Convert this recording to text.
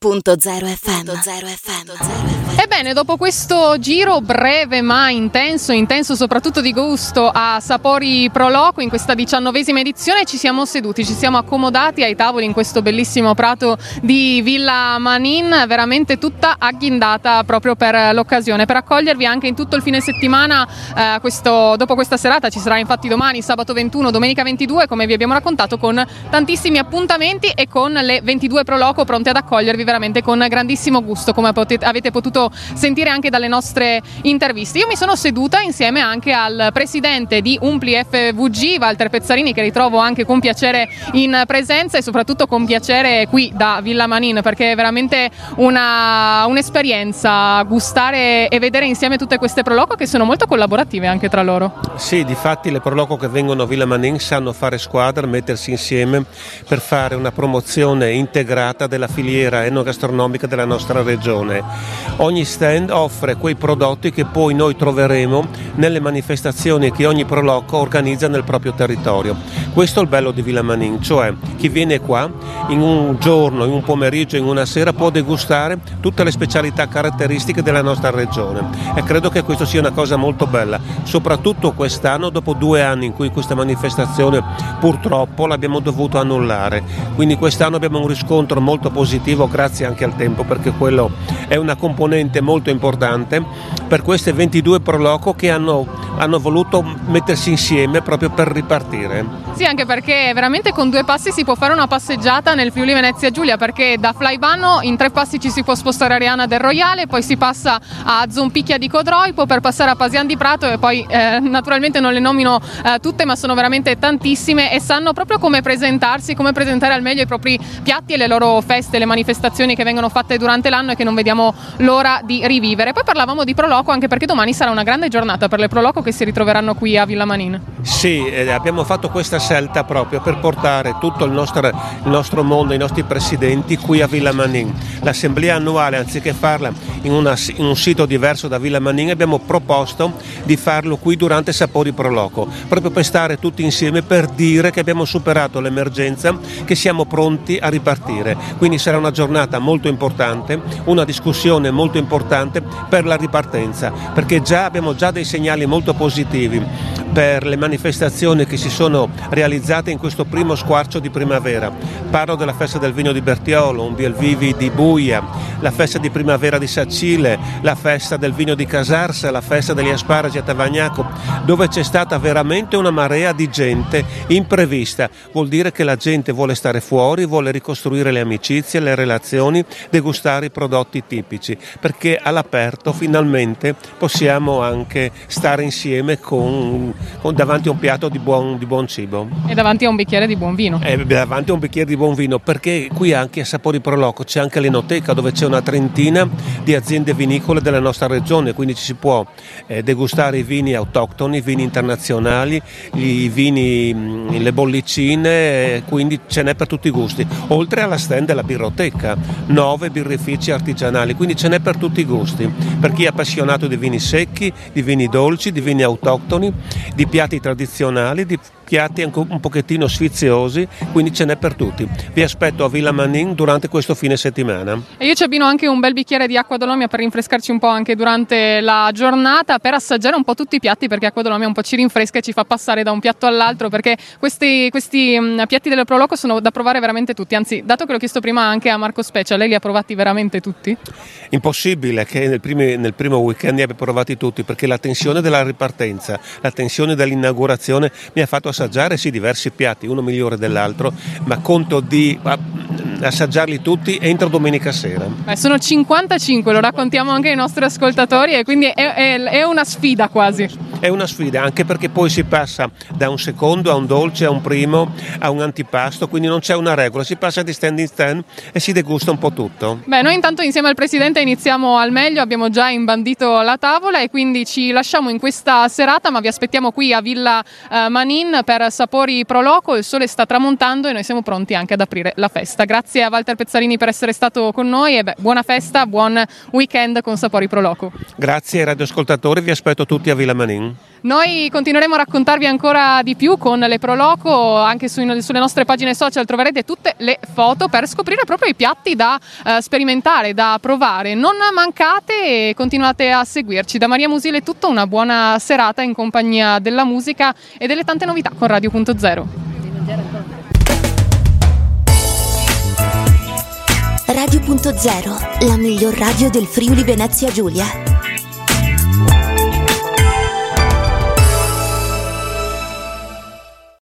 Punto zero FM. Punto zero FM. Zero FM. Ebbene, dopo questo giro breve ma intenso, intenso soprattutto di gusto a Sapori Pro Loco in questa diciannovesima edizione ci siamo seduti, ci siamo accomodati ai tavoli in questo bellissimo prato di Villa Manin, veramente tutta agghindata proprio per l'occasione, per accogliervi anche in tutto il fine settimana eh, questo, dopo questa serata, ci sarà infatti domani sabato 21, domenica 22 come vi abbiamo raccontato con tantissimi appuntamenti e con le 22 Pro Loco pronte ad accogliervi veramente con grandissimo gusto, come potete, avete potuto sentire anche dalle nostre interviste. Io mi sono seduta insieme anche al presidente di Umpli FVG, Walter Pezzarini, che ritrovo anche con piacere in presenza e soprattutto con piacere qui da Villa Manin, perché è veramente una, un'esperienza gustare e vedere insieme tutte queste proloco che sono molto collaborative anche tra loro. Sì, difatti le proloco che vengono a Villa Manin sanno fare squadra, mettersi insieme per fare una promozione integrata della filiera enogastronomica della nostra regione. Ogni stand offre quei prodotti che poi noi troveremo nelle manifestazioni che ogni Proloco organizza nel proprio territorio. Questo è il bello di Villa Manin, cioè chi viene qua in un giorno, in un pomeriggio, in una sera può degustare tutte le specialità caratteristiche della nostra regione e credo che questo sia una cosa molto bella, soprattutto quest'anno dopo due anni in cui questa manifestazione purtroppo l'abbiamo dovuto annullare. Quindi quest'anno abbiamo un riscontro molto positivo grazie anche al tempo perché quello è una componente molto importante per queste 22 Proloco che hanno, hanno voluto mettersi insieme proprio per ripartire. Sì, anche perché veramente con due passi si può fare una passeggiata nel Friuli Venezia Giulia, perché da Flaivano in tre passi ci si può spostare a Ariana del Royale, poi si passa a Zompicchia di Codroipo per passare a Pasian di Prato e poi eh, naturalmente non le nomino eh, tutte, ma sono veramente tantissime e sanno proprio come presentarsi, come presentare al meglio i propri piatti e le loro feste, le manifestazioni che vengono fatte durante l'anno e che non vediamo l'ora di rivivere. Poi parlavamo di Proloco anche perché domani sarà una grande giornata per le Proloco che si ritroveranno qui a Villa Manin. Sì, eh, abbiamo fatto questa scelta proprio per portare tutto il nostro, il nostro, mondo, i nostri presidenti qui a Villa Manin. L'assemblea annuale, anziché farla in, una, in, un sito diverso da Villa Manin, abbiamo proposto di farlo qui durante Sapori Pro Loco, proprio per stare tutti insieme per dire che abbiamo superato l'emergenza, che siamo pronti a ripartire. Quindi sarà una giornata molto importante, una discussione molto importante per la ripartenza, perché già abbiamo già dei segnali molto positivi per le manifestazioni che si sono realizzate in questo primo squarcio di primavera. Parlo della festa del vino di Bertiolo, un Bielvivi di Buia, la festa di primavera di Sacile, la festa del vino di Casarsa, la festa degli asparagi a Tavagnaco, dove c'è stata veramente una marea di gente imprevista. Vuol dire che la gente vuole stare fuori, vuole ricostruire le amicizie, le relazioni, degustare i prodotti tipici, perché all'aperto finalmente possiamo anche stare insieme con davanti a un piatto di buon, di buon, cibo. E davanti a un bicchiere di buon vino. E davanti a un bicchiere di buon vino, perché qui anche a Sapori Proloco c'è anche l'enoteca dove c'è una trentina di aziende vinicole della nostra regione, quindi ci si può eh, degustare i vini autoctoni, i vini internazionali, i vini, mm, le bollicine, eh, quindi ce n'è per tutti i gusti. Oltre alla stand della birroteca, nove birrifici artigianali, quindi ce n'è per tutti i gusti. Per chi è appassionato di vini secchi, di vini dolci, di vini autoctoni, di piatti tradizionali, di piatti anche un pochettino sfiziosi, quindi ce n'è per tutti. Vi aspetto a Villa Manin durante questo fine settimana. E io ci abbino anche un bel bicchiere di acqua dolomia per rinfrescarci un po' anche durante la giornata, per assaggiare un po' tutti i piatti, perché acqua dolomia un po' ci rinfresca e ci fa passare da un piatto all'altro, perché questi, questi mh, piatti del Proloco sono da provare veramente tutti. Anzi, dato che l'ho chiesto prima anche a Marco Specia, lei li ha provati veramente tutti? Impossibile che nel, primi, nel primo weekend li abbia provati tutti, perché la tensione della ripartenza, la tensione dell'inaugurazione mi ha fatto assaggiare sì diversi piatti, uno migliore dell'altro, ma conto di assaggiarli tutti entro domenica sera. Beh, sono 55, lo raccontiamo anche ai nostri ascoltatori e quindi è, è, è, una sfida quasi. È una sfida anche perché poi si passa da un secondo a un dolce, a un primo, a un antipasto, quindi non c'è una regola, si passa di stand in stand e si degusta un po' tutto. Beh, noi intanto insieme al Presidente iniziamo al meglio, abbiamo già imbandito la tavola e quindi ci lasciamo in questa serata, ma vi aspettiamo qui a Villa eh, Manin per Sapori Pro Loco, il sole sta tramontando e noi siamo pronti anche ad aprire la festa. Grazie a Walter Pezzarini per essere stato con noi e beh, buona festa, buon weekend con Sapori Pro Loco. Grazie radioascoltatori, vi aspetto tutti a Villa Manin. Noi continueremo a raccontarvi ancora di più con le Proloco, anche su, sulle nostre pagine social troverete tutte le foto per scoprire proprio i piatti da eh, sperimentare, da provare. Non mancate e continuate a seguirci. Da Maria Musile è tutto, una buona serata in compagnia della musica e delle tante novità con Radio.0. Radio.0, la miglior radio del Friuli Venezia Giulia.